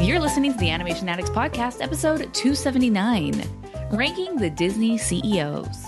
You're listening to the Animation Addicts Podcast, episode 279 Ranking the Disney CEOs.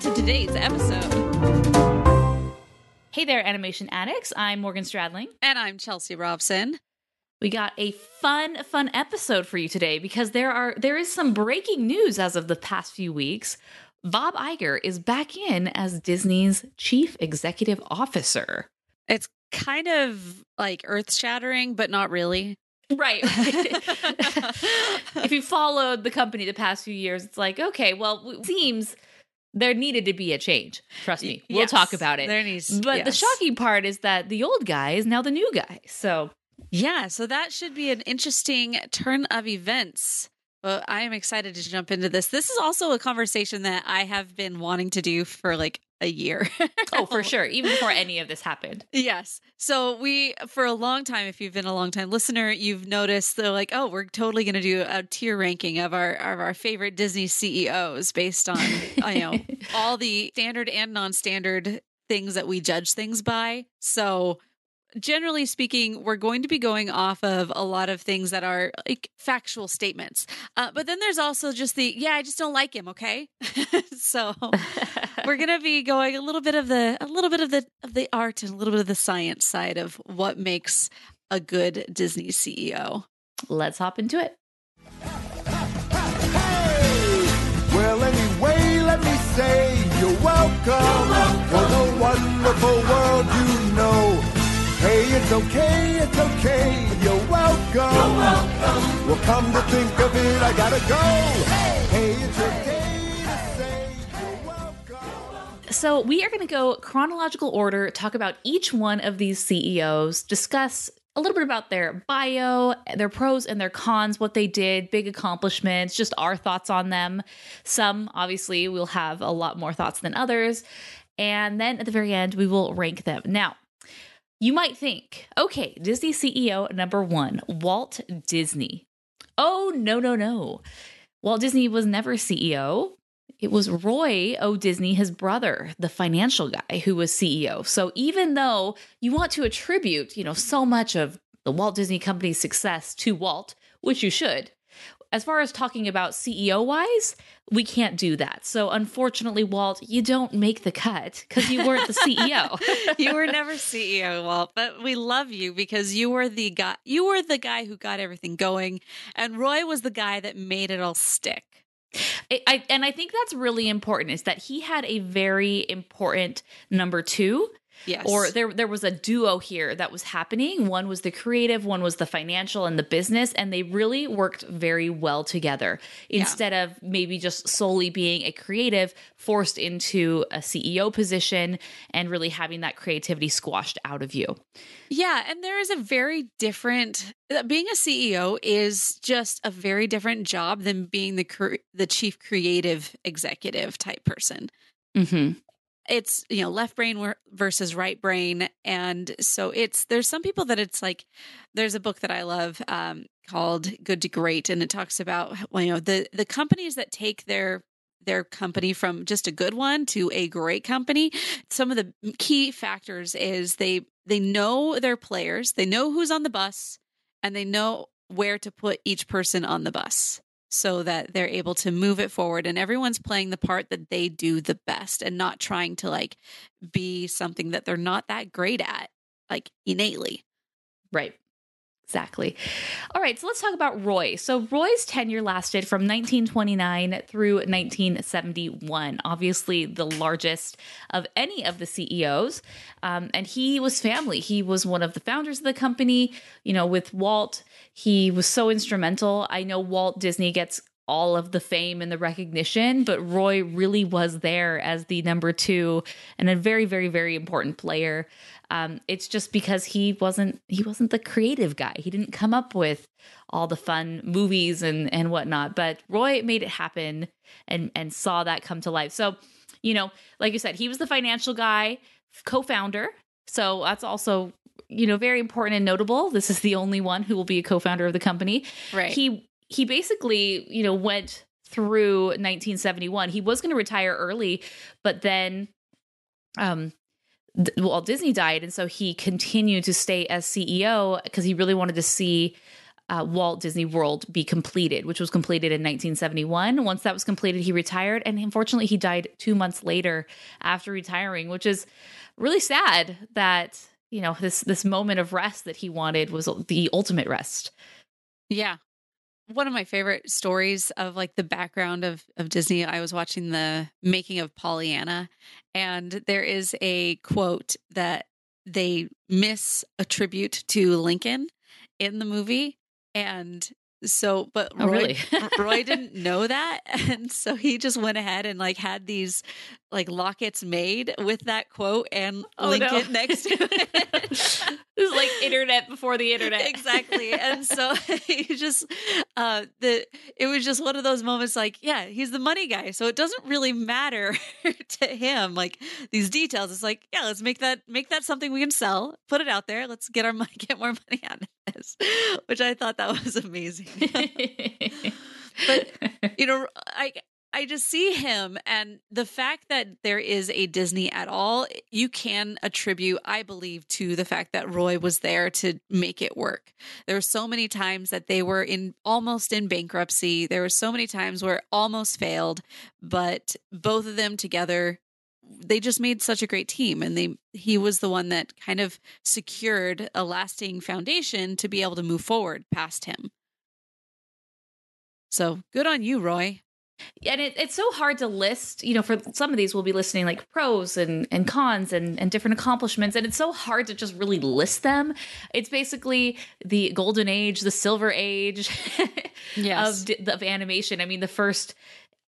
today's episode. Hey there, animation addicts. I'm Morgan Stradling. And I'm Chelsea Robson. We got a fun, fun episode for you today because there are there is some breaking news as of the past few weeks. Bob Iger is back in as Disney's chief executive officer. It's kind of like earth shattering, but not really. Right. if you followed the company the past few years, it's like, okay, well, it seems there needed to be a change. Trust me. We'll Yes, talk about it. there needs- but the shocking part is that the old guy is now the new guy. So Yeah, so that should be an interesting turn of events. But I am excited to jump into this. This is also a conversation that I have been wanting to do for like a year. Oh, for sure. Even before any of this happened. Yes. So we, for a long time, if you've been a long time listener, you've noticed they're like, oh, we're totally going to do a tier ranking of our of our favorite Disney CEOs based on you know all the standard and non-standard things that we judge things by. So generally speaking, we're going to be going off of a lot of things that are like factual statements. Uh, but then there's also just the yeah, I just don't like him. Okay, so we're gonna be going a little bit of the a little bit of the of the art and a little bit of the science side of what makes a good Disney CEO. Let's hop into it. Well, anyway, let me say you're welcome. For the wonderful world you know. Hey, it's okay, it's okay. You're welcome. Well, come to think of it, I gotta go. Hey, it's your day to say you're welcome. So, we are going to go chronological order, talk about each one of these CEOs, discuss a little bit about their bio, their pros and their cons, what they did, big accomplishments, just our thoughts on them. Some, obviously, we'll have a lot more thoughts than others. And then at the very end, we will rank them. Now, you might think, okay, Disney CEO number one, Walt Disney. Oh, no, no, no. Walt Disney was never CEO. It was Roy O. Disney, his brother, the financial guy who was CEO. So even though you want to attribute, you know, so much of the Walt Disney Company's success to Walt, which you should, as far as talking about CEO wise, we can't do that. So unfortunately, Walt, you don't make the cut because you weren't the CEO. you were never CEO, Walt, but we love you because you were the guy. You were the guy who got everything going, and Roy was the guy that made it all stick. I, I, and I think that's really important is that he had a very important number two Yes. Or there there was a duo here that was happening. One was the creative, one was the financial and the business, and they really worked very well together. Instead of maybe just solely being a creative forced into a CEO position and really having that creativity squashed out of you. Yeah, and there is a very different uh, being a CEO is just a very different job than being the cre- the chief creative executive type person. Mm-hmm. It's you know left brain versus right brain, and so it's there's some people that it's like there's a book that I love um, called Good to Great, and it talks about you know the the companies that take their their company from just a good one to a great company some of the key factors is they they know their players they know who's on the bus and they know where to put each person on the bus so that they're able to move it forward and everyone's playing the part that they do the best and not trying to like be something that they're not that great at like innately Right. Exactly. All right, so let's talk about Roy. So Roy's tenure lasted from 1929 through 1971. Obviously, the largest of any of the CEOs, um, and he was family. He was one of the founders of the company. You know, with Walt, he was so instrumental. I know Walt Disney gets all of the fame and the recognition, but Roy really was there as the number two and a very, very, very important player. Um, it's just because he wasn't he wasn't the creative guy. He didn't come up with all the fun movies and and whatnot. But Roy made it happen and and saw that come to life. So, you know, like you said, he was the financial guy, co-founder. So that's also you know very important and notable. This is the only one who will be a co-founder of the company. Right. He he basically you know went through 1971. He was going to retire early, but then um Walt Disney died, and so he continued to stay as CEO because he really wanted to see uh, Walt Disney World be completed, which was completed in 1971. Once that was completed, he retired, and unfortunately, he died two months later after retiring, which is really sad. That you know this this moment of rest that he wanted was the ultimate rest. Yeah. One of my favorite stories of like the background of of Disney, I was watching the making of Pollyanna and there is a quote that they miss a tribute to Lincoln in the movie and so but Oh, Roy, really? Roy didn't know that and so he just went ahead and like had these like lockets made with that quote and Oh, no. Lincoln next to it. This is like internet before the internet. exactly and so he just uh the it was just one of those moments like yeah he's the money guy so it doesn't really matter to him like these details it's like yeah let's make that make that something we can sell put it out there let's get our money get more money out of which i thought that was amazing. But you know i i just see him and the fact that there is a disney at all eh, you can attribute i believe to the fact that roy was there to make it work. There were so many times that they were in almost in bankruptcy. There were so many times where it almost failed but both of them together they just made such a great team and they he was the one that kind of secured a lasting foundation to be able to move forward past him so good on you, Roy. and it, it's so hard to list you know for some of these we'll be listening like pros and, and cons and, and different accomplishments and it's so hard to just really list them it's basically the golden age the silver age Yes. of, of animation i mean the first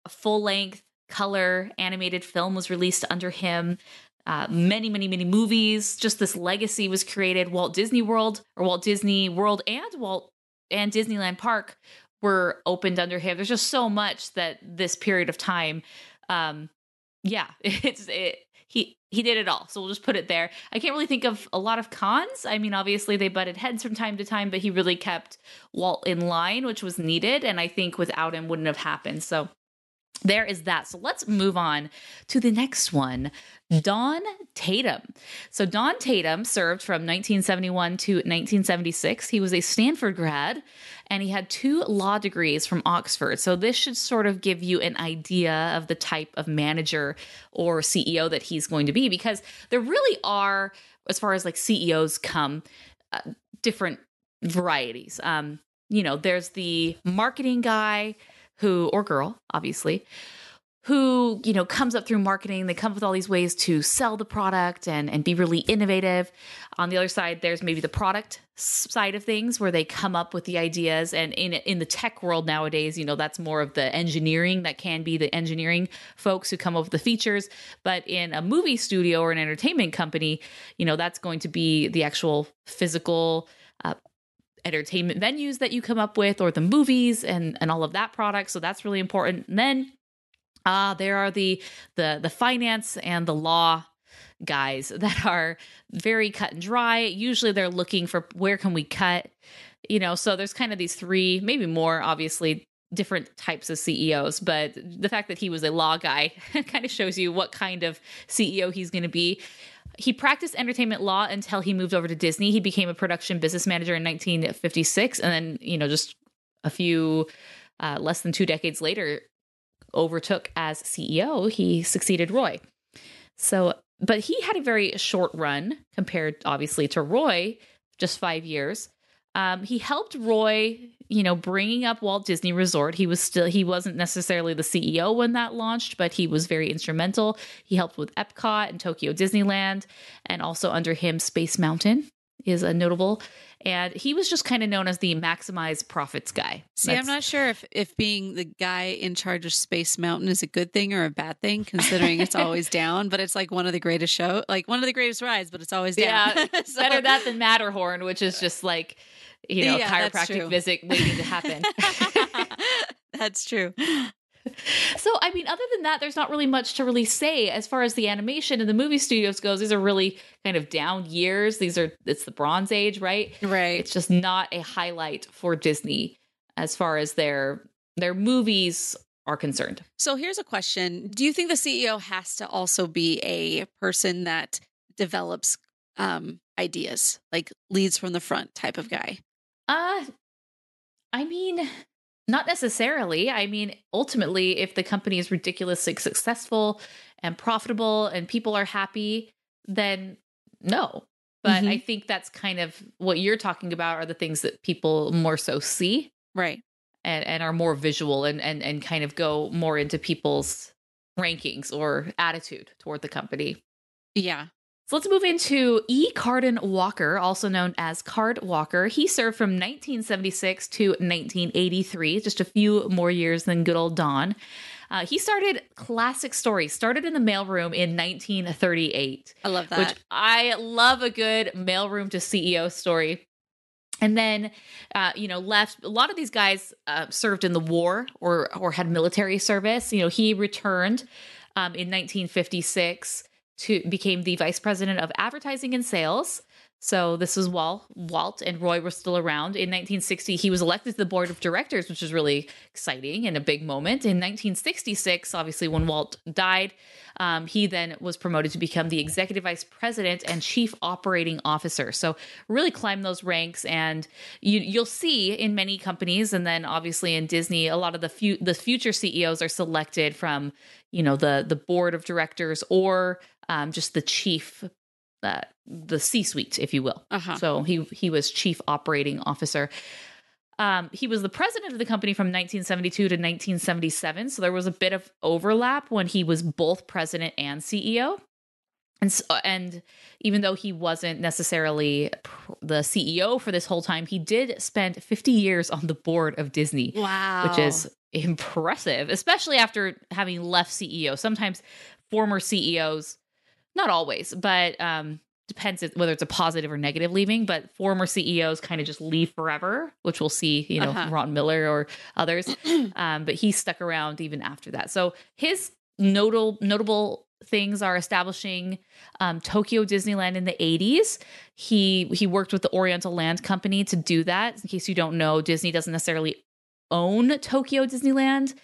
full length color animated film was released under him uh, many many many movies just this legacy was created walt disney world or walt disney world and walt and disneyland park were opened under him. There's just so much that this period of time, um, yeah, it's it. He he did it all. So we'll just put it there. I can't really think of a lot of cons. I mean, obviously they butted heads from time to time, but he really kept Walt in line, which was needed, and I think without him wouldn't have happened. So there is that. So let's move on to the next one. Don Tatum. So Don Tatum served from 1971 to 1976. He was a Stanford grad and he had two law degrees from Oxford. So this should sort of give you an idea of the type of manager or CEO that he's going to be because there really are as far as like CEOs come uh, different varieties. Um you know, there's the marketing guy who or girl, obviously, who you know comes up through marketing. They come up with all these ways to sell the product and and be really innovative. On the other side there's maybe the product side of things where they come up with the ideas. And in in the tech world nowadays you know that's more of the engineering that can be the engineering folks who come up with the features. But in a movie studio or an entertainment company you know that's going to be the actual physical uh, entertainment venues that you come up with or the movies and and all of that product so that's really important and then uh, there are the the the finance and the law guys that are very cut and dry. Usually they're looking for where can we cut, you know, so there's kind of these three, maybe more obviously different types of CEOs, but the fact that he was a law guy kind of shows you what kind of CEO he's going to be. He practiced entertainment law until he moved over to Disney. He became a production business manager in 1956 and then, you know, just a few uh, less than two decades later overtook as CEO, he succeeded Roy. So, but he had a very short run compared, obviously, to Roy, just five years. Um, he helped Roy, you know, bringing up Walt Disney Resort. He was still, he wasn't necessarily the CEO when that launched, but he was very instrumental. He helped with Epcot and Tokyo Disneyland, and also under him, Space Mountain is a notable and he was just kind of known as the maximize profits guy. See, That's, I'm not sure if if being the guy in charge of Space Mountain is a good thing or a bad thing, considering it's always down. But it's like one of the greatest show, like one of the greatest rides, but it's always down. Yeah, so, better that than Matterhorn, which is just like you know yeah, chiropractic visit waiting to happen. that's true so I mean, other than that, there's not really much to really say as far as the animation and the movie studios goes. These are really kind of down years. These are it's the Bronze Age, right? Right. It's just not a highlight for Disney as far as their their movies are concerned. So here's a question: Do you think the CEO has to also be a person that develops um, ideas, like leads from the front type of guy? Uh, I mean, not necessarily. I mean, ultimately, if the company is ridiculously successful and profitable and people are happy, then no. But mm-hmm. I think that's kind of what you're talking about are the things that people more so see. Right. And and are more visual and and and kind of go more into people's rankings or attitude toward the company. Yeah. So let's move into E. Cardon Walker, also known as Card Walker. He served from 1976 to 1983, just a few more years than good old Don. Uh, he started Classic stories, started in the mailroom in 1938. I love that. Which I love a good mailroom to CEO story. And then, uh, you know, left. A lot of these guys uh, served in the war or or had military service. You know, he returned um, in 1956 to became the vice president of advertising and sales. So this was while Walt and Roy were still around. In 1960, he was elected to the board of directors, which was really exciting and a big moment. In 1966, obviously when Walt died, um, he then was promoted to become the executive vice president and chief operating officer. So really climbed those ranks, and you, you'll see in many companies, and then obviously in Disney, a lot of the the future CEOs are selected from you know the the board of directors or um, just the chief uh, the C suite, if you will. Uh-huh. So he he was chief operating officer. Um, he was the president of the company from 1972 to 1977. So there was a bit of overlap when he was both president and CEO. And so, and even though he wasn't necessarily the CEO for this whole time, he did spend 50 years on the board of Disney. Wow. Which is impressive, especially after having left CEO. Sometimes former CEOs not always, but um, depends whether it's a positive or negative leaving. But former CEOs kind of just leave forever, which we'll see, you know, uh-huh. Ron Miller or others. um, but he stuck around even after that. So his notable notable things are establishing um, Tokyo Disneyland in the 80s. He he worked with the Oriental Land Company to do that. In case you don't know, Disney doesn't necessarily own Tokyo Disneyland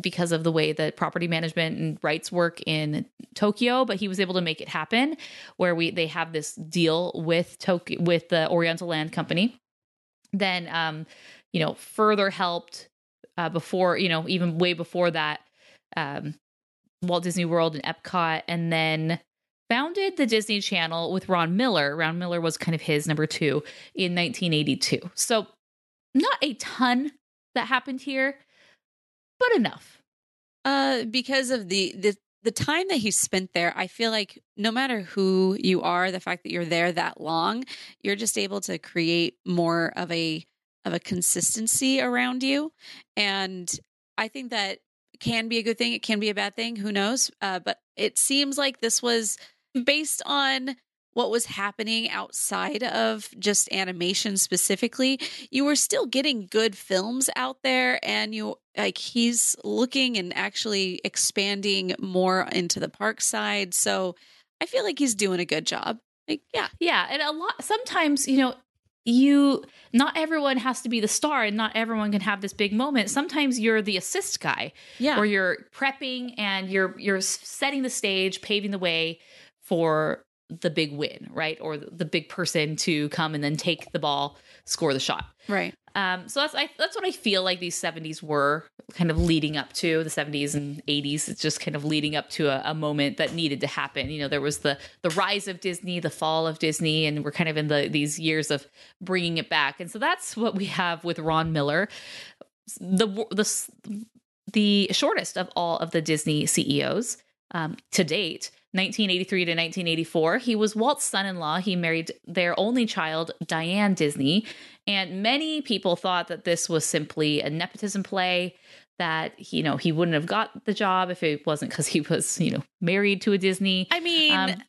because of the way that property management and rights work in Tokyo, but he was able to make it happen where we they have this deal with Tokyo with the Oriental Land Company. Then um, you know, further helped uh, before, you know, even way before that, um, Walt Disney World and Epcot, and then founded the Disney Channel with Ron Miller. Ron Miller was kind of his number two in 1982. So, not a ton that happened here, but enough. Uh, because of the the the time that he spent there, I feel like no matter who you are, the fact that you're there that long, you're just able to create more of a of a consistency around you, and I think that can be a good thing. It can be a bad thing. Who knows? Uh, but it seems like this was based on what was happening outside of just animation specifically you were still getting good films out there and you like he's looking and actually expanding more into the park side. So i feel like he's doing a good job. Like yeah. Yeah, and a lot sometimes, you know, you not everyone has to be the star and not everyone can have this big moment. Sometimes you're the assist guy yeah. or you're prepping and you're you're setting the stage, paving the way for the big win, right? Or the big person to come and then take the ball, score the shot. right Um, so that's I, that's what I feel like these '70s were kind of leading up to the '70s and '80s. It's just kind of leading up to a, a moment that needed to happen. You know, there was the the rise of Disney, the fall of Disney, and we're kind of in the these years of bringing it back. And so that's what we have with Ron Miller, the the the shortest of all of the Disney CEOs um, to date. 1983 to 1984. He was Walt's son in law. He married their only child, Diane Disney. And many people thought that this was simply a nepotism play, that, you know, he wouldn't have got the job if it wasn't because he was, you know, married to a Disney. i mean Um,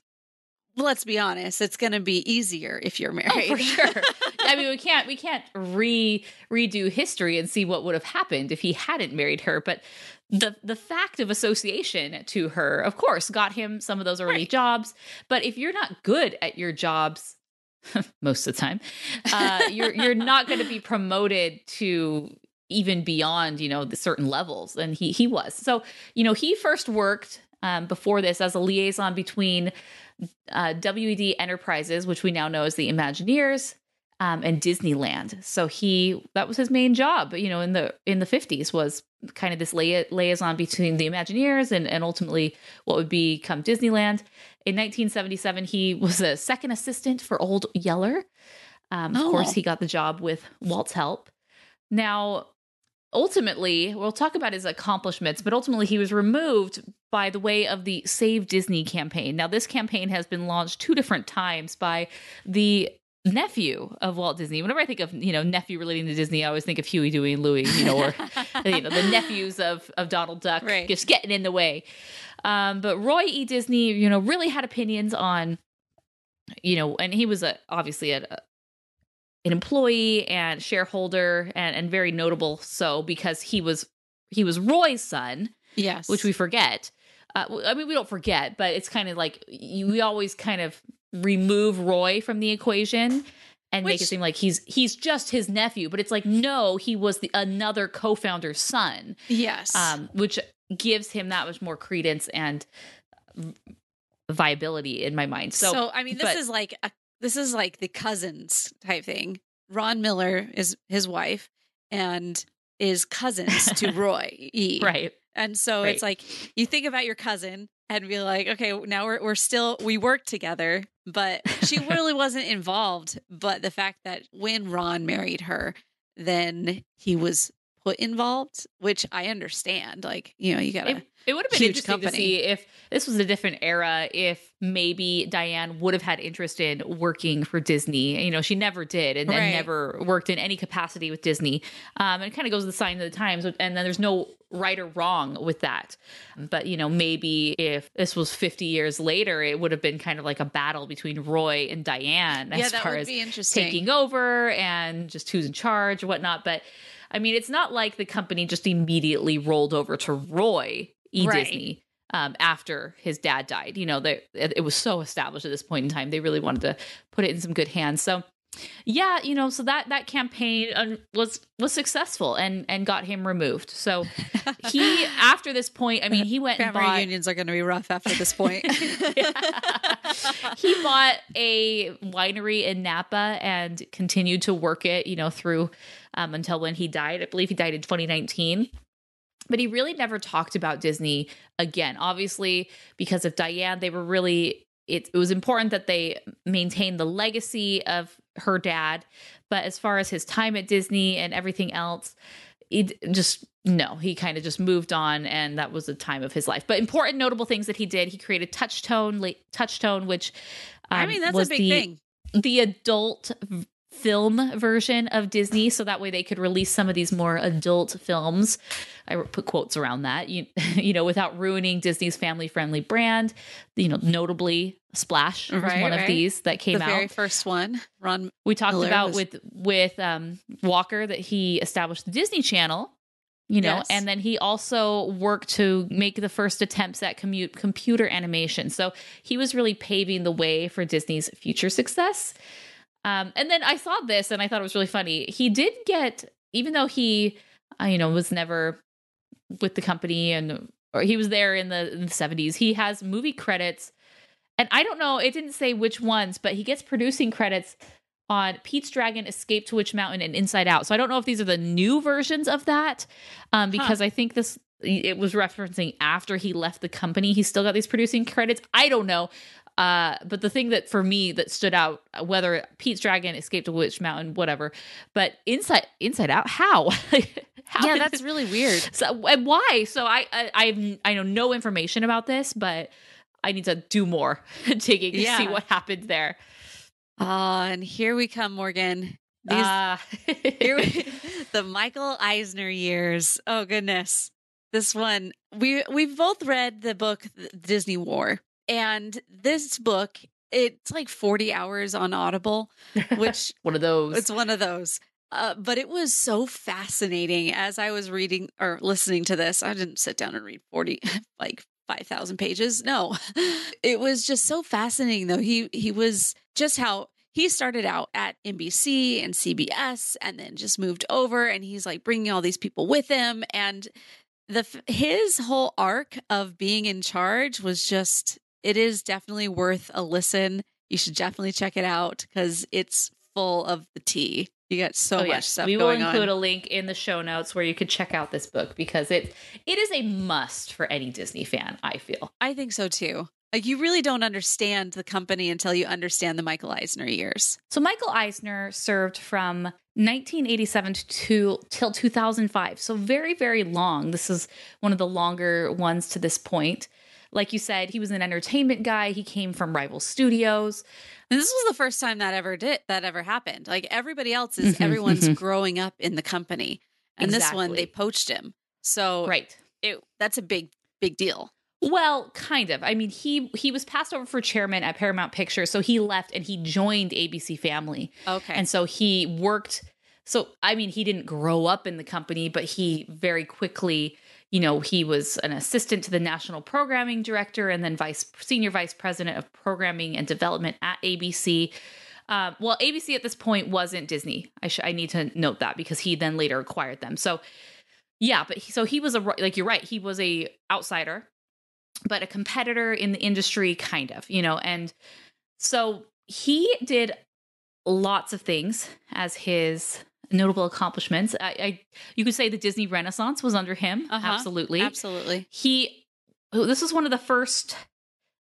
let's be honest it's gonna be easier if you're married Oh, for sure. I mean, we can't we can't re redo history and see what would have happened if he hadn't married her. But the the fact of association to her, of course, got him some of those early Right. jobs. But if you're not good at your jobs, most of the time, uh, you're you're not going to be promoted to even beyond you know the certain levels. And he he was so you know he first worked um, before this as a liaison between uh, WED Enterprises, which we now know as the Imagineers, um, and Disneyland. So he that was his main job, you know, in the in the fifties was kind of this lia- liaison between the Imagineers and and ultimately what would become Disneyland. In 1977, he was a second assistant for Old Yeller. Um, of Oh. course, he got the job with Walt's help. Now, ultimately, we'll talk about his accomplishments, but ultimately, he was removed by the way of the Save Disney campaign. Now, this campaign has been launched two different times by the nephew of Walt Disney. Whenever I think of you know nephew relating to Disney, I always think of Huey, Dewey, and Louie. You know, or you know the nephews of of Donald Duck Right. just getting in the way. Um, but Roy E. Disney, you know, really had opinions on, you know, and he was a obviously a, an employee and shareholder and and very notable so because he was he was Roy's son yes which we forget. Uh, I mean, we don't forget, but it's kind of like you, we always kind of remove Roy from the equation and make it seem like he's he's just his nephew. But it's like no, he was the another co-founder's son, yes um, which gives him that much more credence and viability in my mind. So, So, I mean, this but- is like a, this is like the cousins type thing. Ron Miller is his wife and is cousins to Roy E. right, And so Right. it's like you think about your cousin and be like, okay, now we're we're still we work together, but she really wasn't involved. But the fact that when Ron married her, then he was involved, which I understand. Like, you know, you gotta It, it would have been huge interesting to company. see if this was a different era, if maybe Diane would have had interest in working for Disney. You know, she never did and then Right. never worked in any capacity with Disney. Um, and it kind of goes with the sign of the times. And then there's no right or wrong with that. But, you know, maybe if this was 50 years later, it would have been kind of like a battle between Roy and Diane Yeah, as that far would as taking over and just who's in charge or whatnot. But I mean, it's not like the company just immediately rolled over to Roy E. Right. Disney um, after his dad died. You know, they, it, it was so established at this point in time. They really wanted to put it in some good hands. So, yeah, you know, so that that campaign uh, was was successful and and got him removed. So he after this point, I mean, he went and family bought reunions are gonna be rough after this point. he bought a winery in Napa and continued to work it, you know, through um, until when he died. I believe he died in 2019. But he really never talked about Disney again. Obviously, because of Diane, they were really it, it was important that they maintain the legacy of her dad. But as far as his time at Disney and everything else, d- just no, he kind of just moved on, and that was the time of his life. But important, notable things that he did: he created Touchstone, Touchstone, which I um, mean, that's a big the, thing. the adult film version of Disney, so that way they could release some of these more adult films. I put quotes around that, you you know, without ruining Disney's family-friendly brand. You know, notably Splash was Right, one of these that came the out. very first one. Ron we talked Miller about was- with with um, Walker that he established the Disney Channel. You know, Yes. and then he also worked to make the first attempts at commute computer animation. So he was really paving the way for Disney's future success. Um, and then I saw this and I thought it was really funny. He did get, even though he, uh, you know, was never with the company and or he was there in the, in the 70s, he has movie credits. And I don't know, it didn't say which ones, but he gets producing credits on Pete's Dragon, Escape to Witch Mountain, and Inside Out. So I don't know if these are the new versions of that, um, because I think this it was referencing after he left the company. He still got these producing credits. I don't know. Uh, but the thing that for me that stood out, whether Pete's Dragon, escaped Witch Mountain, whatever, but Inside Inside Out, how? how Yeah, that's this- really weird. so and why? So I I I've, I know no information about this, but I need to do more digging to see what happened there. Ah, and here we come, Morgan. These Uh, Here we- the Michael Eisner years. Oh goodness. This one we we've both read the book Disney War. And this book, it's like 40 hours on Audible, which one of those. it's one of those. Uh, but it was so fascinating as I was reading or listening to this. I didn't sit down and read 40 like 5,000 pages. No. It was just so fascinating though. He he was just how he started out at NBC and CBS and then just moved over and he's like bringing all these people with him and the his whole arc of being in charge was just it is definitely worth a listen. You should definitely check it out cuz it's full of the tea. You got so Oh, much yes. stuff we will going include on. a link in the show notes where you could check out this book because it it is a must for any Disney fan. I feel. I think so too. Like you really don't understand the company until you understand the Michael Eisner years. So Michael Eisner served from 1987 to till 2005. So very very long. This is one of the longer ones to this point. Like you said, he was an entertainment guy. He came from rival studios. And this was the first time that ever did that ever happened. Like everybody else is Mhm, everyone's mhm. growing up in the company. And this one they poached him. So Right. it that's a big big deal. Well, kind of. I mean, he he was passed over for chairman at Paramount Pictures, so he left and he joined ABC Family. Okay. And so he worked. So, I mean, he didn't grow up in the company, but he very quickly, you know, he was an assistant to the national programming director and then vice senior vice president of programming and development at ABC. Um, well, ABC at this point wasn't Disney. I sh- I need to note that because he then later acquired them. So, yeah, but he, so he was a like you're right. He was a outsider, but a competitor in the industry, kind of, you know, and so he did lots of things as his notable accomplishments. I, I you could say the Disney Renaissance was under him. Uh-huh. Absolutely, Absolutely. He this was one of the first.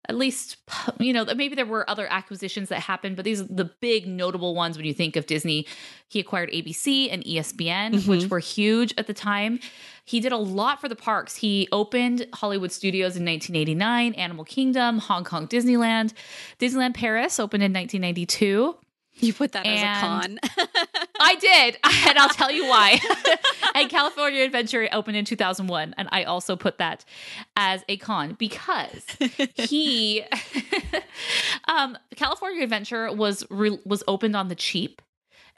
At least, you know, maybe there were other acquisitions that happened, but these are the big notable ones when you think of Disney. He acquired ABC and ESPN, which were huge at the time. He did a lot for the parks. He opened Hollywood Studios in 1989, Animal Kingdom, Hong Kong Disneyland. Disneyland Paris opened in 1992. You put that as a con. I did, and I'll tell you why. and California Adventure opened in 2001, and I also put that as a con because he, um, California Adventure was re- was opened on the cheap.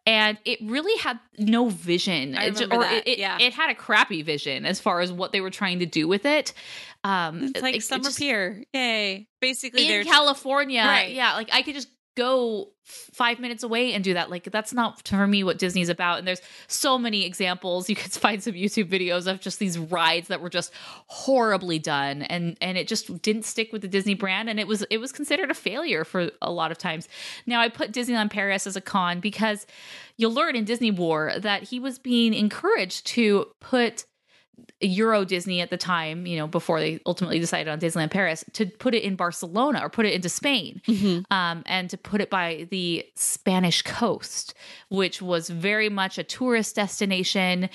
And it really had no vision, I It or that, it, yeah. it had a crappy vision as far as what they were trying to do with it. Um, it's like it Summer just- Pier. Yay. Basically in California. Right. Yeah, like I could just go five minutes away and do that. Like that's not for me what Disney's about. And there's so many examples. You could find some YouTube videos of just these rides that were just horribly done, and and it just didn't stick with the Disney brand, and it was it was considered a failure for a lot of times. Now I put Disneyland Paris as a con because you'll learn in Disney War that he was being encouraged to put Euro Disney at the time, you know, before they ultimately decided on Disneyland Paris, to put it in Barcelona or put it into Spain, um, and to put it by the Spanish coast, which was very much a tourist destination.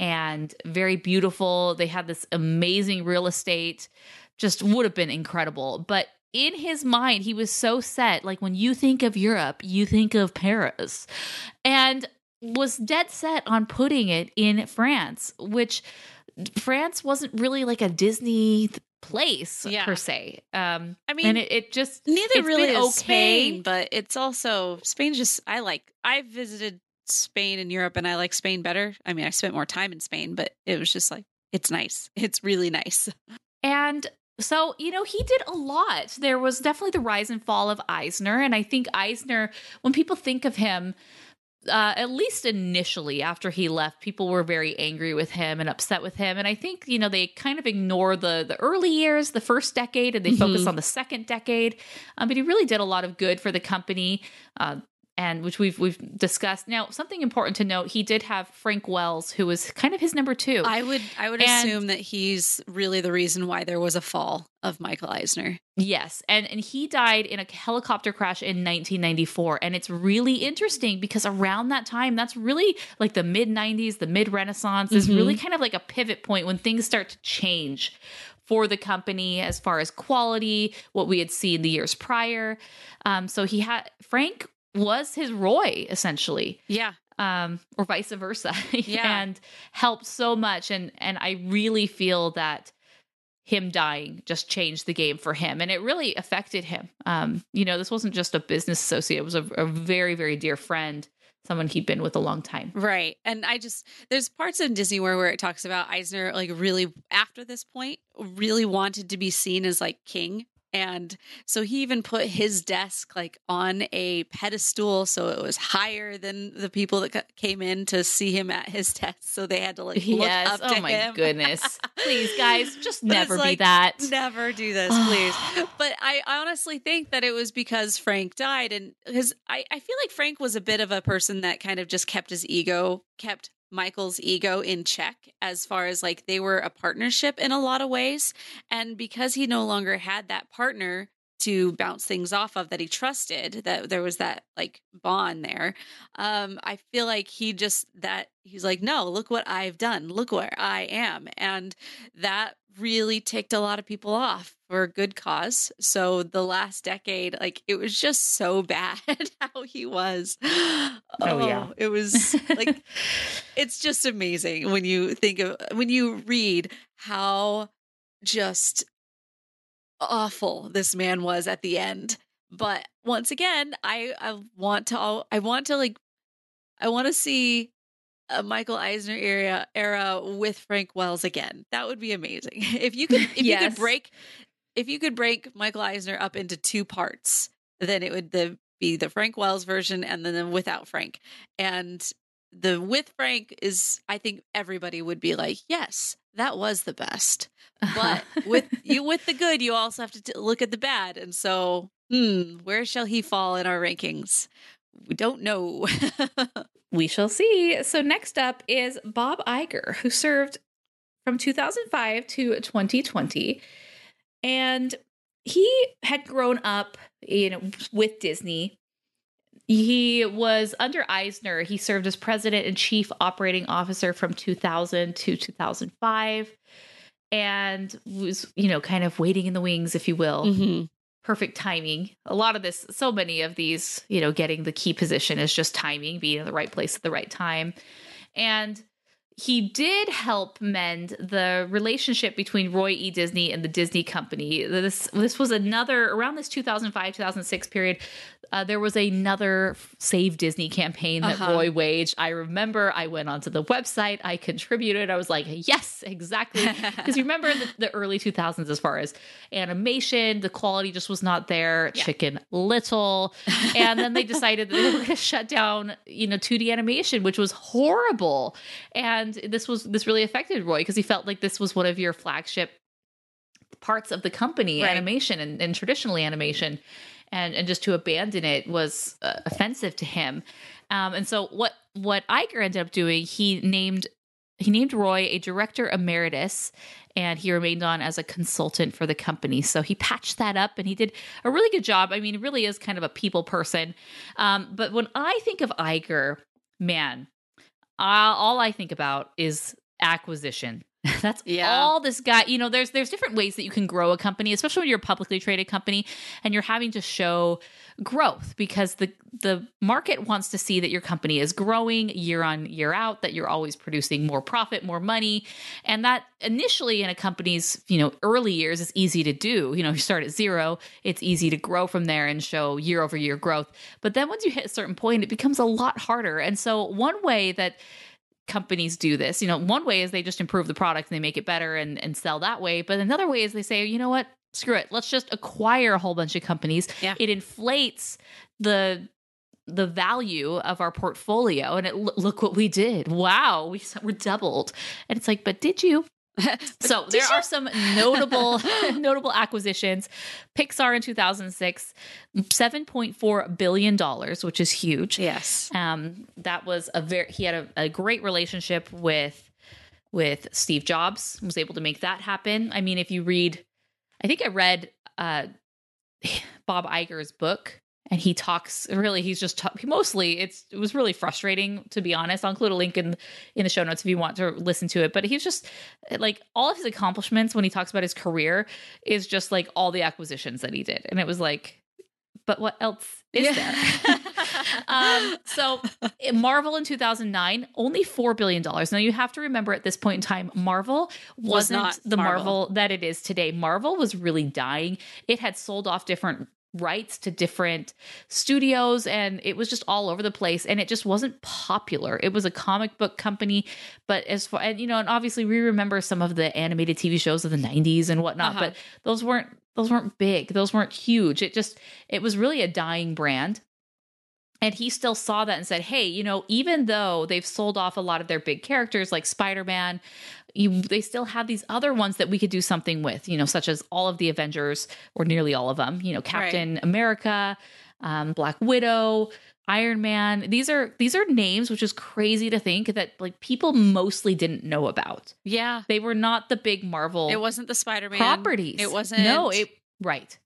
and very beautiful. They had this amazing real estate, just would have been incredible. But in his mind, he was so set. Like when you think of Europe, you think of Paris. And was dead set on putting it in France, which France wasn't really like a Disney th- place Yeah. per se. Um, I mean, and it, it just Neither really is Spain, but it's also Spain. Just I like. I visited Spain and Europe, and I like Spain better. I mean, I spent more time in Spain, but it was just like it's nice. It's really nice. And so, you know, he did a lot. There was definitely the rise and fall of Eisner. And I think Eisner, when people think of him, uh, at least initially after he left, people were very angry with him and upset with him. And I think, you know, they kind of ignore the the early years, the first decade, and they focus on the second decade. Um, but he really did a lot of good for the company. Uh, and which we've we've discussed. Now, something important to note: he did have Frank Wells, who was kind of his number two. I would I would And- assume that he's really the reason why there was a fall of Michael Eisner. Yes, and and he died in a helicopter crash in 1994, and it's really interesting because around that time, that's really like the mid 90s, the mid Renaissance is really kind of like a pivot point when things start to change for the company as far as quality, what we had seen the years prior. Um, so he had Frank was his Roy essentially Yeah, um, or vice versa, Yeah. and helped so much. And and I really feel that him dying just changed the game for him, and it really affected him. Um, you know, this wasn't just a business associate; it was a, a very very dear friend, someone he'd been with a long time. right. And I just there's parts in Disney where where it talks about Eisner like really after this point really wanted to be seen as like king. And so he even put his desk like on a pedestal so it was higher than the people that came in to see him at his desk. So they had to like look yes. up Oh to my goodness! Please, guys, just never be like, that. Never do this, please. but I honestly think that it was because Frank died, and because I, I feel like Frank was a bit of a person that kind of just kept his ego, kept Michael's ego in check as far as like they were a partnership in a lot of ways. And because he no longer had that partner to bounce things off of that he trusted, that there was that like bond there. Um, I feel like he just that he's like, no, look what I've done, look where I am. And that really ticked a lot of people off for a good cause. So the last decade, like it was just so bad how he was. Oh, yeah. Oh, it was like it's just amazing when you think of when you read how just awful this man was at the end. But once again, I I want to I want to like I want to see a Michael Eisner era era with Frank Wells again. That would be amazing. If you could if you could break if you could break Michael Eisner up into two parts, then it would the be the Frank Wells version and then the without Frank. And the with Frank is I think everybody would be like, "Yes, that was the best." But with you with the good, you also have to t- look at the bad. And so, hmm, where shall he fall in our rankings? We don't know. We shall see. So next up is Bob Iger, who served from 2005 to 2020, and he had grown up, you know, with Disney. He was under Eisner. He served as president and chief operating officer from 2000 to 2005, and was, you know, kind of waiting in the wings, if you will Mhm. Perfect timing. A lot of this, so many of these, you know, getting the key position is just timing, being in the right place at the right time. And he did help mend the relationship between Roy E. Disney and the Disney Company. This this was another around this 2005 2006 period. Uh, there was another Save Disney campaign that Uh-huh. Roy waged. I remember I went onto the website, I contributed. I was like, yes, exactly. Because you remember the, the early 2000s as far as animation, the quality just was not there. Chicken Little. And then they decided that they were going to shut down, you know, 2D animation, which was horrible. And this was this really affected Roy because he felt like this was one of your flagship parts of the company, Right. animation and, and traditionally animation. And, and just to abandon it was uh, offensive to him. Um, and so what what Iger ended up doing, he named he named Roy a director emeritus and he remained on as a consultant for the company. So he patched that up and he did a really good job. I mean, really is kind of a people person. Um, but when I think of Iger, man, all I think about is acquisition. That's Yeah. all this guy, you know, there's there's different ways that you can grow a company, especially when you're a publicly traded company and you're having to show growth because the the market wants to see that your company is growing year on year out, that you're always producing more profit, more money. And that initially in a company's, you know, early years is easy to do. You know, you start at zero, it's easy to grow from there and show year over year growth. But then once you hit a certain point, it becomes a lot harder. And so one way that companies do this. You know, one way is they just improve the product and they make it better and, and sell that way. But another way is they say, you know what, screw it. Let's just acquire a whole bunch of companies. Yeah. It inflates the the value of our portfolio and it look what we did wow we we're doubled and it's like but did you so there are some notable notable acquisitions pixar in 2006 7.4 billion dollars which is huge Yes. um, that was a very he had a, a great relationship with with Steve Jobs. Was able to make that happen. I mean, if you read, I think I read uh, Bob Iger's book, and he talks. Really, he's just ta- mostly. It's it was really frustrating to be honest. I'll include a link in in the show notes if you want to listen to it. But he's just like all of his accomplishments when he talks about his career is just like all the acquisitions that he did, and it was like. But what else is there? um, so Marvel in 2009, only $4 billion. Now you have to remember at this point in time, Marvel wasn't not the Marvel. Marvel that it is today. Marvel was really dying. It had sold off different rights to different studios and it was just all over the place and it just wasn't popular. It was a comic book company, but as far and you know, and obviously we remember some of the animated TV shows of the 90s and whatnot, Uh-huh. but those weren't those weren't big. Those weren't huge. It just it was really a dying brand. And he still saw that and said, "Hey, you know, even though they've sold off a lot of their big characters like Spider-Man, you, they still have these other ones that we could do something with, you know, such as all of the Avengers or nearly all of them, you know, Captain America, um, Black Widow, Iron Man. These are these are names which is crazy to think that like people mostly didn't know about. Yeah. They were not the big Marvel It wasn't the Spider Man properties. It wasn't. No, it right.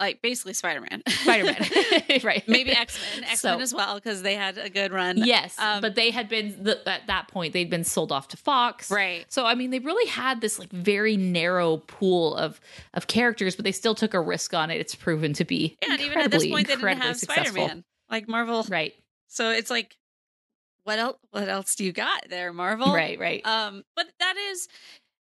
Like basically Spider Man. Spider-Man. right. Maybe X Men. X Men So- as well because they had a good run. Yes, Um, but they had been the, at that point they'd been sold off to Fox, Right. So I mean, they really had this like very narrow pool of of characters, but they still took a risk on it. It's proven to be Yeah, and even at this point, they didn't have. Spider Man like Marvel. Right, So it's like, what else? What else do you got there, Marvel? right, right. Um, but that is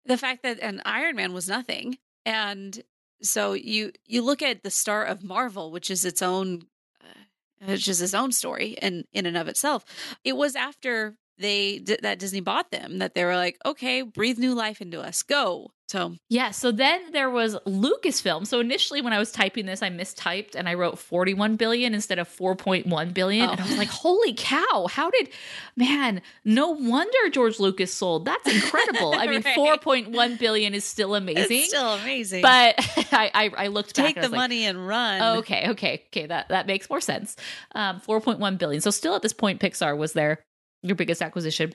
the fact that an Iron Man was nothing, and so you you look at the start of Marvel, which is its own, uh, which is its own story in in and of itself. It was after they did that Disney bought them that they were like, okay, breathe new life into us, go. So Yeah. So then there was Lucasfilm. So initially, when I was typing this, I mistyped and I wrote 41 billion instead of 4.1 billion. Oh. And I was like, holy cow, how did, man, no wonder George Lucas sold. That's incredible. I mean, Right. 4.1 billion is still amazing. it's still amazing. but I, I, I looked back take the was like, money and run. Oh, okay, okay, okay. That that makes more sense. Um, 4.1 billion. So still at this point, Pixar was their their biggest acquisition.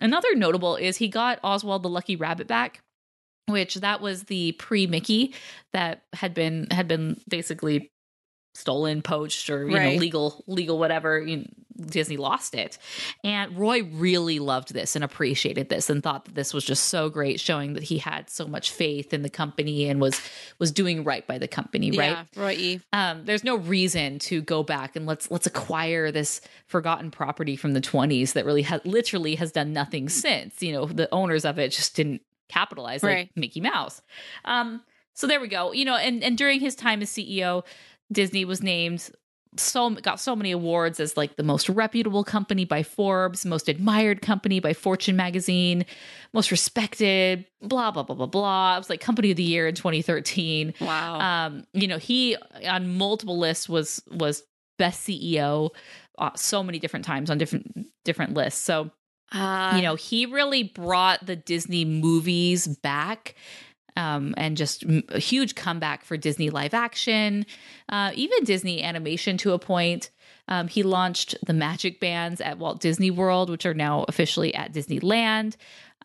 Another notable is he got Oswald the Lucky Rabbit back, which that was the pre Mickey that had been had been basically stolen, poached, or you know legal legal whatever. You Disney lost it, and Roy really loved this and appreciated this and thought that this was just so great, showing that he had so much faith in the company and was was doing right by the company, right? Yeah, Roy E. um, there's no reason to go back and let's let's acquire this forgotten property from the 20s that really has literally has done nothing since. You know, the owners of it just didn't capitalize like Right. Mickey Mouse. Um, so there we go. You know, and and during his time as CEO, Disney was named so got so many awards as like the most reputable company by Forbes, most admired company by Fortune magazine, most respected, blah blah blah blah blah. It was like company of the year in 2013 Wow. um you know he on multiple lists was was best ceo uh, so many different times on different different lists so Uh, you know he really brought the disney movies back um, and just a huge comeback for Disney live action, uh, even Disney animation to a point. Um, he launched the Magic Bands at Walt Disney World, which are now officially at Disneyland,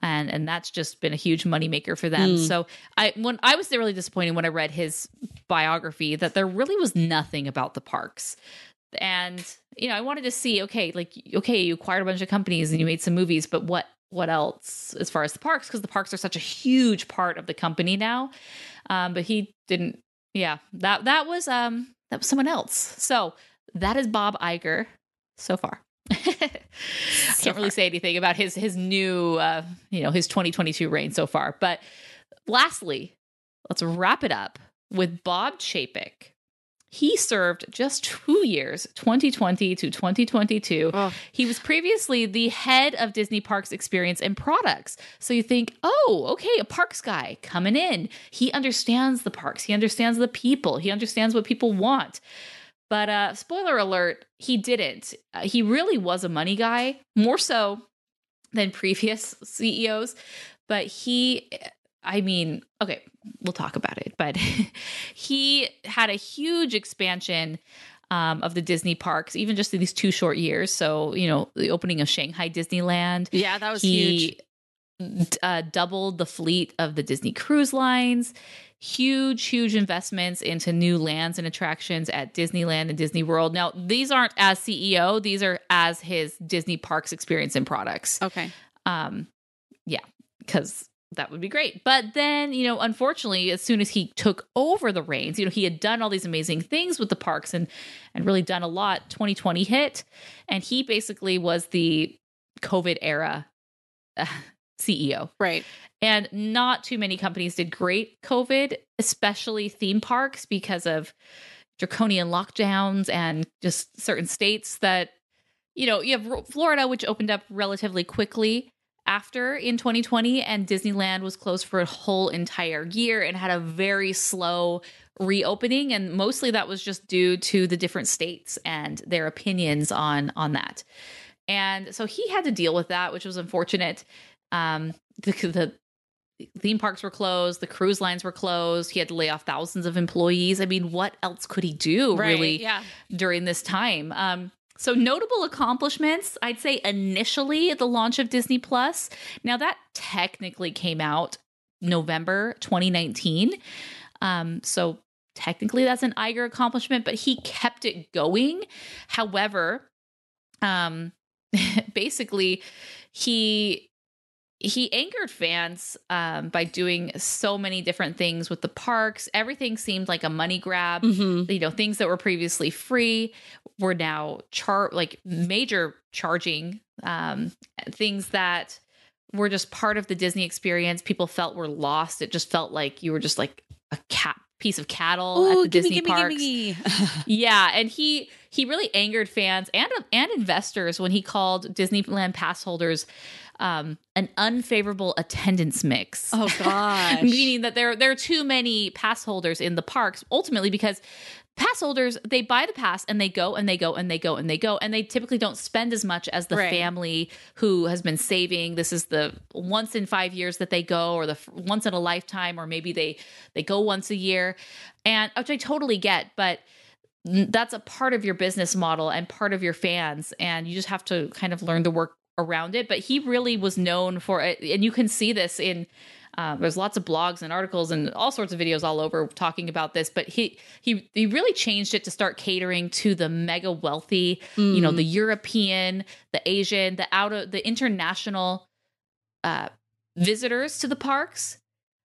and and that's just been a huge moneymaker for them. So I when I was really disappointed when I read his biography that there really was nothing about the parks and you know i wanted to see okay like okay you acquired a bunch of companies and you made some movies but what what else as far as the parks because the parks are such a huge part of the company now. Um, but he didn't. Yeah, that that was um that was someone else. So that is Bob Iger so far. I can't really say anything about his his new uh, you know his 2022 reign so far. But lastly, let's wrap it up with Bob Chapek. He served just two years, 2020 to 2022. Oh. He was previously the head of Disney Parks Experience and Products. So you think, oh, okay, a parks guy coming in. He understands the parks, he understands the people, he understands what people want. But uh, spoiler alert, he didn't. Uh, he really was a money guy, more so than previous CEOs. But he, I mean, okay, we'll talk about it. But he had a huge expansion um, of the Disney parks, even just in these two short years. So, you know, the opening of Shanghai Disneyland. Yeah, that was he, huge. Uh, doubled the fleet of the Disney cruise lines. Huge, huge investments into new lands and attractions at Disneyland and Disney World. Now, these aren't as CEO; these are as his Disney Parks experience and products Okay. um yeah because that would be great. But then you know unfortunately as soon as he took over the reins you know he had done all these amazing things with the parks and and really done a lot. 2020 hit and he basically was the covid era uh, ceo Right. and not too many companies did great COVID, especially theme parks because of draconian lockdowns and just certain states that, you know, you have Florida, which opened up relatively quickly after in 2020, and Disneyland was closed for a whole entire year and had a very slow reopening and mostly that was just due to the different states and their opinions on on that and so he had to deal with that which was unfortunate um the, the theme parks were closed the cruise lines were closed he had to lay off thousands of employees i mean what else could he do Right. really Yeah. during this time um so notable accomplishments i'd say initially at the launch of disney plus now that technically came out november 2019 um so technically that's an Iger accomplishment, but he kept it going. However, um basically he he angered fans um by doing so many different things with the parks. Everything seemed like a money grab. Mm-hmm. You know, things that were previously free were now char like major charging um things that were just part of the Disney experience. People felt were lost. It just felt like you were just like a cat piece of cattle at the gimme, Disney gimme, parks. gimme. Yeah, and he he really angered fans and and investors when he called Disneyland pass holders um, an unfavorable attendance mix. oh gosh. Meaning that there there are too many pass holders in the parks ultimately because pass holders they buy the pass and they go and they go and they go and they go and they typically don't spend as much as the Right. family who has been saving this is the once in 5 years that they go or the f- once in a lifetime or maybe they they go once a year and which I totally get but that's a part of your business model and part of your fans and you just have to kind of learn to work around it but he really was known for it and you can see this in um, there's lots of blogs and articles and all sorts of videos all over talking about this but he he he really changed it to start catering to the mega wealthy you know the european the asian the out of the international uh visitors to the parks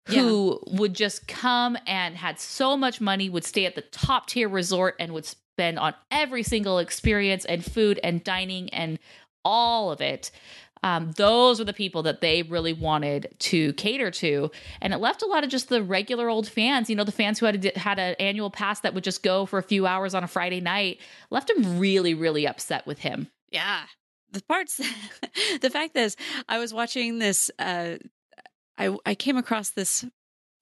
who would just come and had so much money, would stay at the top tier resort and would spend on every single experience and food and dining and all of it. Um, those were the people that they really wanted to cater to, and it left a lot of just the regular old fans. You know, the fans who had a, had an annual pass that would just go for a few hours on a Friday night left them really, really upset with him. Yeah. The parts the fact is I was watching this uh I I came across this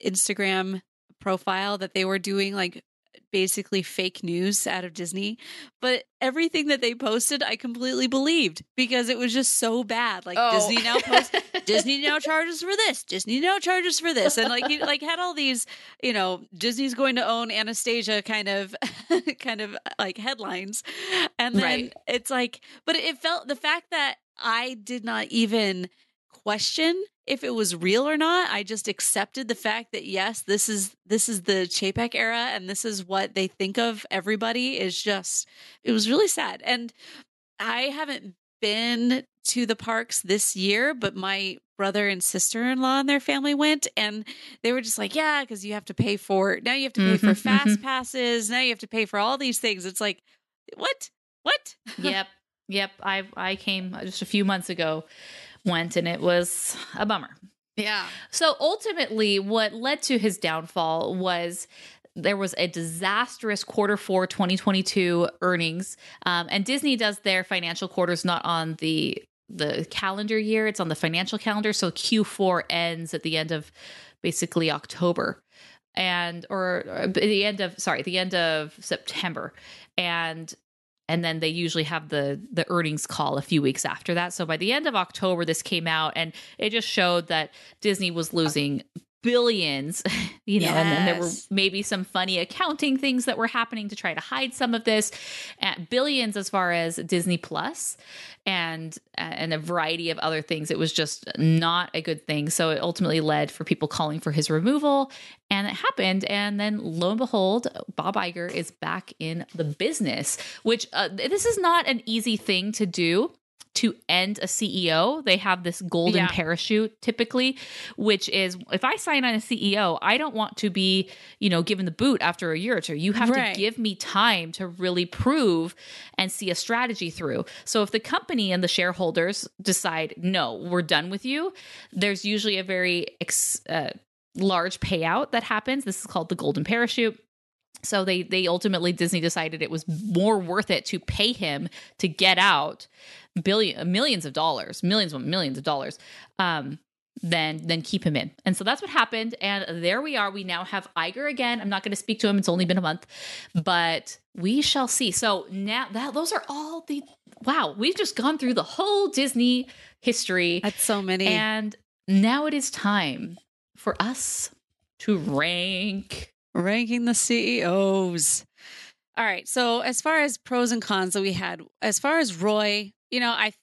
Instagram profile that they were doing like basically fake news out of Disney, but everything that they posted I completely believed because it was just so bad. Like oh. Disney now posts Disney now charges for this. Disney now charges for this, and like you like had all these, you know, Disney's going to own Anastasia kind of, kind of like headlines, and then Right. it's like, but it felt the fact that I did not even question if it was real or not. I just accepted the fact that yes, this is this is the Chapek era, and this is what they think of everybody. Is just it was really sad, and I haven't been to the parks this year, but my brother and sister in law and their family went, and they were just like, "Yeah, because you have to pay for now. You have to pay for Mhm, fast mhm. passes. Now you have to pay for all these things." It's like, what? What? yep. Yep. I I came just a few months ago, went and it was a bummer. Yeah. So ultimately, what led to his downfall was there was a disastrous quarter four 2022 earnings. Um, and Disney does their financial quarters not on the the calendar year, it's on the financial calendar. So Q4 ends at the end of basically October and or, or the end of sorry, the end of September. And and then they usually have the the earnings call a few weeks after that. So by the end of October this came out and it just showed that Disney was losing billions, you know, and then there were maybe some funny accounting things that were happening to try to hide some of this. At billions as far as Disney Plus and and a variety of other things. It was just not a good thing. So it ultimately led for people calling for his removal, and it happened. And then lo and behold, Bob Iger is back in the business. Which uh, this is not an easy thing to do. To end a CEO, they have this golden Yeah. parachute typically, which is if I sign on a CEO, I don't want to be, you know, given the boot after a year or two. You have Right. to give me time to really prove and see a strategy through. So if the company and the shareholders decide, no, we're done with you, there's usually a very ex- uh, large payout that happens. This is called the golden parachute. So they they ultimately Disney decided it was more worth it to pay him to get out billion millions of dollars, millions of millions of dollars. Um then then keep him in. And so that's what happened and there we are. We now have Iger again. I'm not going to speak to him. It's only been a month, but we shall see. So now that those are all the wow, we've just gone through the whole Disney history That's so many. and now it is time for us to rank ranking the CEOs. All right. So as far as pros and cons that we had, as far as Roy, you know, I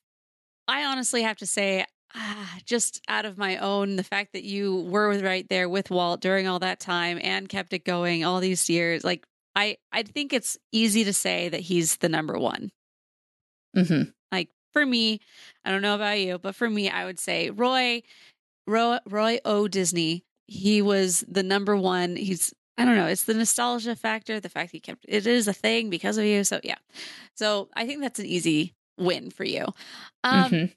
I honestly have to say, ah, just out of my own, the fact that you were right there with Walt during all that time and kept it going all these years, like I I think it's easy to say that he's the number one. Mhm. Like for me, I don't know about you, but for me, I would say Roy, Roy, Roy O. Disney. He was the number one. He's I don't know. It's the nostalgia factor, the fact he kept it is a thing because of you. So yeah, so I think that's an easy win for you. Um, Mhm.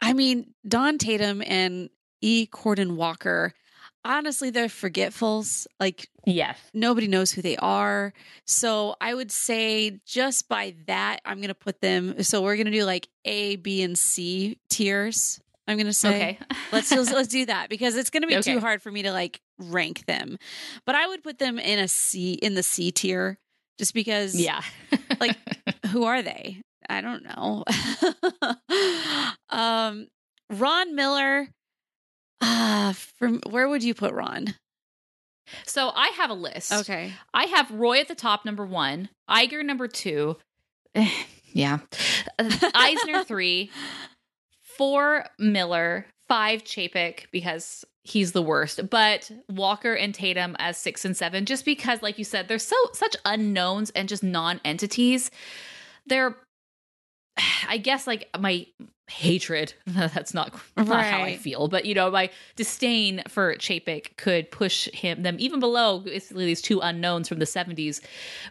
I mean, Don Tatum and E. Cardon Walker. Honestly, they're forgetfuls. Like Yes. nobody knows who they are. So I would say just by that, I'm going to put them. So we're going to do like A, B, and C tiers. I'm going to say. Okay. let's just, let's do that because it's going to be Okay. too hard for me to like rank them. But I would put them in a C in the C tier just because yeah. like who are they? I don't know. um Ron Miller uh from where would you put Ron? so I have a list. Okay. I have Roy at the top, number one. Iger, number two. Yeah. Eisner, three. Four, Miller. Five, Chapek, because he's the worst. But Walker and Tatum as six and seven, just because, like you said, they're so such unknowns and just non-entities. They're, I guess, like my hatred. That's not, not how I feel, but you know, my disdain for Chapek could push him them even below basically these two unknowns from the '70s.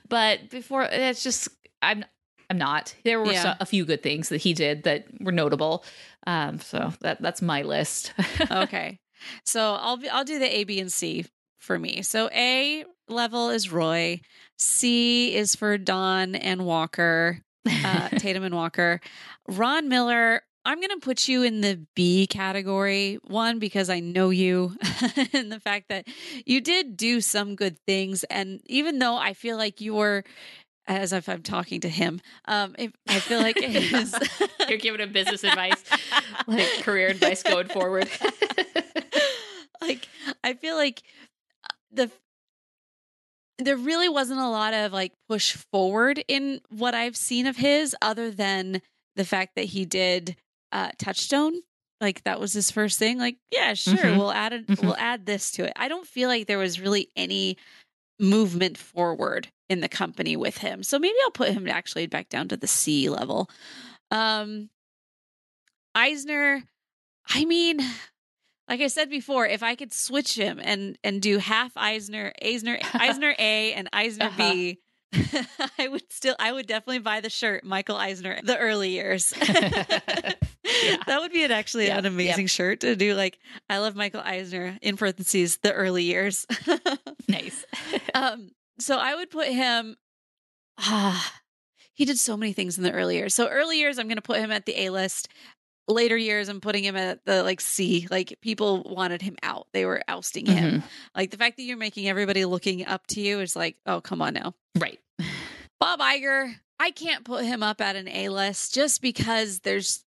But before, it's just I'm. I'm not. There were Yeah. so, a few good things that he did that were notable. Um, so that that's my list. okay. So I'll be, I'll do the A, B, and C for me. So A level is Roy. C is for Don and Walker, uh, Tatum and Walker. Ron Miller. I'm going to put you in the B category. One, because I know you and the fact that you did do some good things. And even though I feel like you were, as if I'm talking to him, um, I feel like it is. You're giving him business advice, like career advice going forward. like I feel like uh, the there really wasn't a lot of like push forward in what I've seen of his other than the fact that he did uh touchstone like that was his first thing like yeah sure Mhm. we'll add it Mhm. we'll add this to it i don't feel like there was really any movement forward in the company with him so maybe i'll put him actually back down to the c level um Eisner, I mean, like I said before, if I could switch him and and do half Eisner, Eisner, Eisner A and Eisner Uh-huh. B, I would still, I would definitely buy the shirt Michael Eisner, the early years. That would be an actually Yeah, an amazing shirt to do. Like, I love Michael Eisner in parentheses, the early years. nice. um, so I would put him. Ah, he did so many things in the early years. So early years, I'm going to put him at the A list. Later years, I'm putting him at the like C. Like people wanted him out; they were ousting him. Mm-hmm. Like the fact that you're making everybody looking up to you is like, oh, come on now. Right. Bob Iger, I can't put him up at an A list just because there's,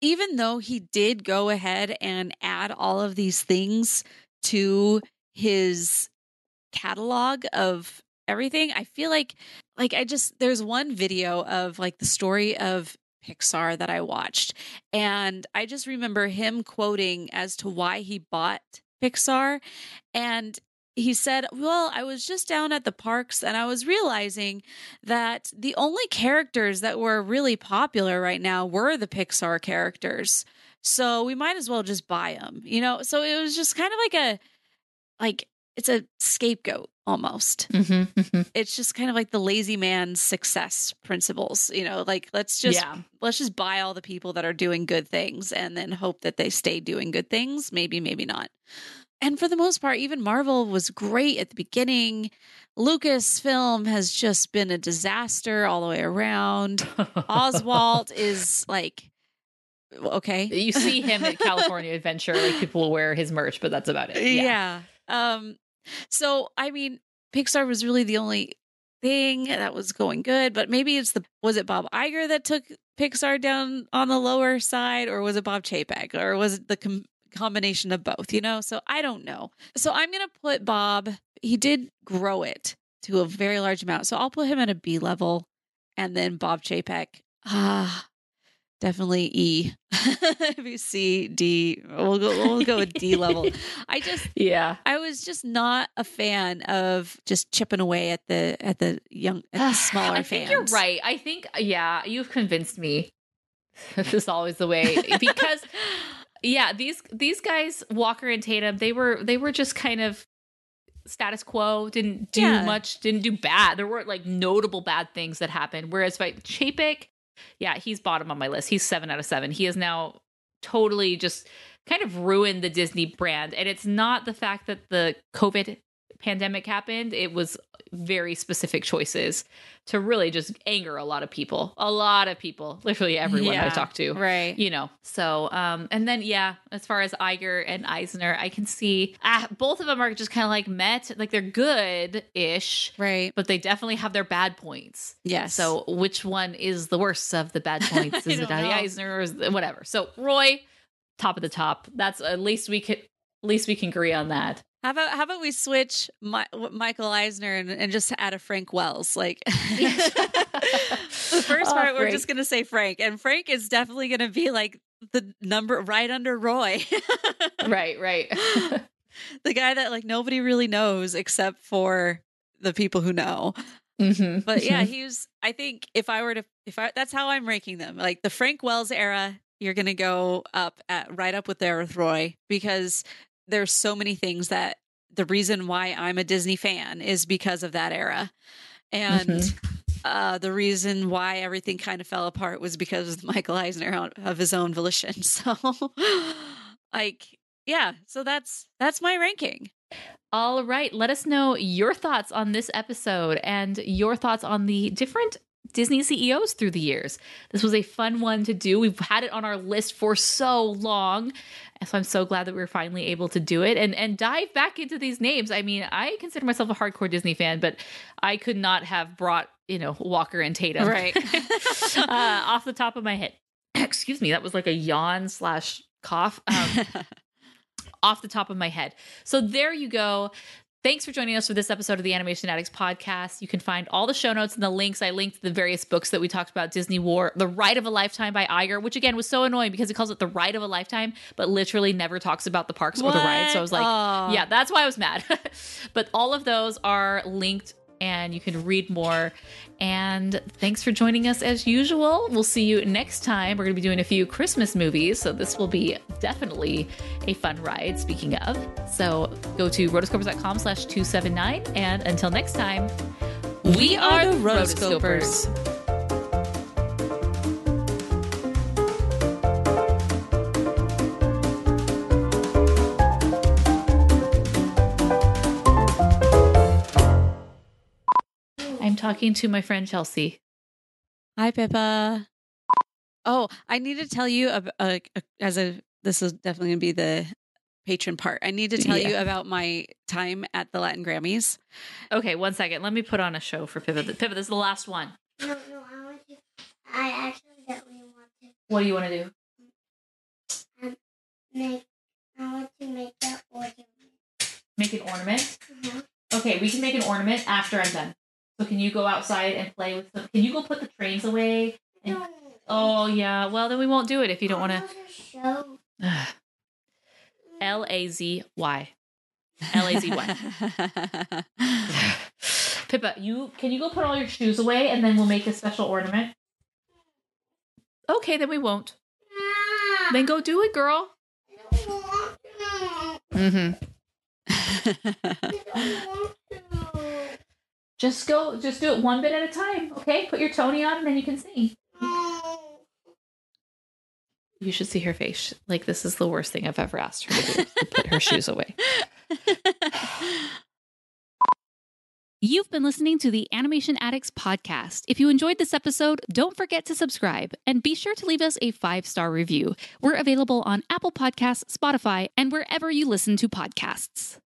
even though he did go ahead and add all of these things to his catalog of everything, I feel like, like, I just, there's one video of like the story of Pixar that I watched. And I just remember him quoting as to why he bought Pixar. And he said, Well, I was just down at the parks and I was realizing that the only characters that were really popular right now were the Pixar characters. So we might as well just buy them, you know? So it was just kind of like a, like, it's a scapegoat almost. Mm-hmm. It's just kind of like the lazy man's success principles, you know, like let's just yeah. let's just buy all the people that are doing good things and then hope that they stay doing good things. Maybe, maybe not. And for the most part, even Marvel was great at the beginning. Lucasfilm has just been a disaster all the way around. Oswald is like, okay. You see him at California Adventure, like people will wear his merch, but that's about it. Yeah. Um, so I mean, Pixar was really the only thing that was going good, but maybe it's the was it Bob Iger that took Pixar down on the lower side, or was it Bob Chapek, or was it the com- combination of both? You know, so I don't know. So I'm gonna put Bob. He did grow it to a very large amount, so I'll put him at a B level, and then Bob Chapek. Ah. Definitely E. Maybe C, D. We'll go. We'll go with D level. I just Yeah. I was just not a fan of just chipping away at the at the young at the smaller I fans. think you're right. I think, yeah, you've convinced me. this is always the way eh, because, yeah, these these guys, Walker and Tatum, they were they were just kind of status quo. Didn't do Yeah. much. Didn't do bad. There weren't like notable bad things that happened. Whereas like Chapek, yeah, he's bottom on my list. He's seven out of seven. He is now totally just kind of ruined the Disney brand. And it's not the fact that the COVID pandemic happened, it was very specific choices to really just anger a lot of people. A lot of people, literally everyone I Yeah, talked to. right. You know. So, um and then yeah, as far as Iger and Eisner, I can see ah, both of them are just kind of like met, like they're good-ish, right. but they definitely have their bad points. Yes. So, which one is the worst of the bad points? Is it. Eisner or is it, whatever? So, Roy, top of the top. That's at least we could, at least we can agree on that. how about how about we switch Mi- Michael Eisner and, and just add a Frank Wells? Like the first Oh, part, we're just gonna say Frank, and Frank is definitely gonna be like the number right under Roy. right, right. the guy that like nobody really knows except for the people who know. hmm But yeah, he was. I think if I were to, if I, that's how I'm ranking them. Like the Frank Wells era, you're gonna go up at right up with there with Roy because there's so many things that the reason why I'm a Disney fan is because of that era, and Mhm. uh, the reason why everything kind of fell apart was because of Michael Eisner of his own volition. So, like, yeah, so that's that's my ranking. All right. Let us know your thoughts on this episode and your thoughts on the different Disney CEOs through the years. This was a fun one to do. We've had it on our list for so long. So I'm so glad that we were finally able to do it and, and dive back into these names. I mean, I consider myself a hardcore Disney fan, but I could not have brought, you know, Walker and Tatum Right. uh, off the top of my head. Excuse me. That was like a yawn slash cough. Um, off the top of my head. So there you go. Thanks for joining us for this episode of the Animation Addicts podcast. You can find all the show notes and the links. I linked the various books that we talked about Disney War, The Ride of a Lifetime by Iger, which again was so annoying because it calls it The Ride of a Lifetime, but literally never talks about the parks or the rides. So I was like, What? Oh. yeah, that's why I was mad. but all of those are linked and you can read more. And thanks for joining us as usual. We'll see you next time. We're going to be doing a few Christmas movies, so this will be definitely a fun ride, speaking of. So go to rotoscopers.com slash 279. And until next time, we, are, the rotoscopers. I'm talking to my friend Chelsea. Hi, Pippa. Oh, I need to tell you ab- uh, uh, as a this is definitely going to be the Patreon part. I need to tell Yeah. you about my time at the Latin Grammys. Okay, one second. Let me put on a show for Pivot. Pivot, this is the last one. No, no, I want to. I actually definitely want to What do you want to do? make. I want to make that ornament. Make an ornament? Mhm. Okay, we can make an ornament after I'm done. So can you go outside and play with them? Can you go put the trains away? And- No. Oh yeah. Well, then we won't do it if you don't want to show. to. L A Z Y. L A Z Y. Pippa, you can you go put all your shoes away and then we'll make a special ornament. Okay, then we won't. Then go do it, girl. I don't want to. Mm-hmm. I don't want to. Just go. Just do it one bit at a time. Okay. Put your Tony on and then you can sing. You should see her face. Like this is the worst thing I've ever asked her to do. to put her shoes away. You've been listening to the Animation Addicts podcast. If you enjoyed this episode, don't forget to subscribe and be sure to leave us a five star review. We're available on Apple Podcasts, Spotify, and wherever you listen to podcasts.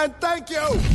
and thank you!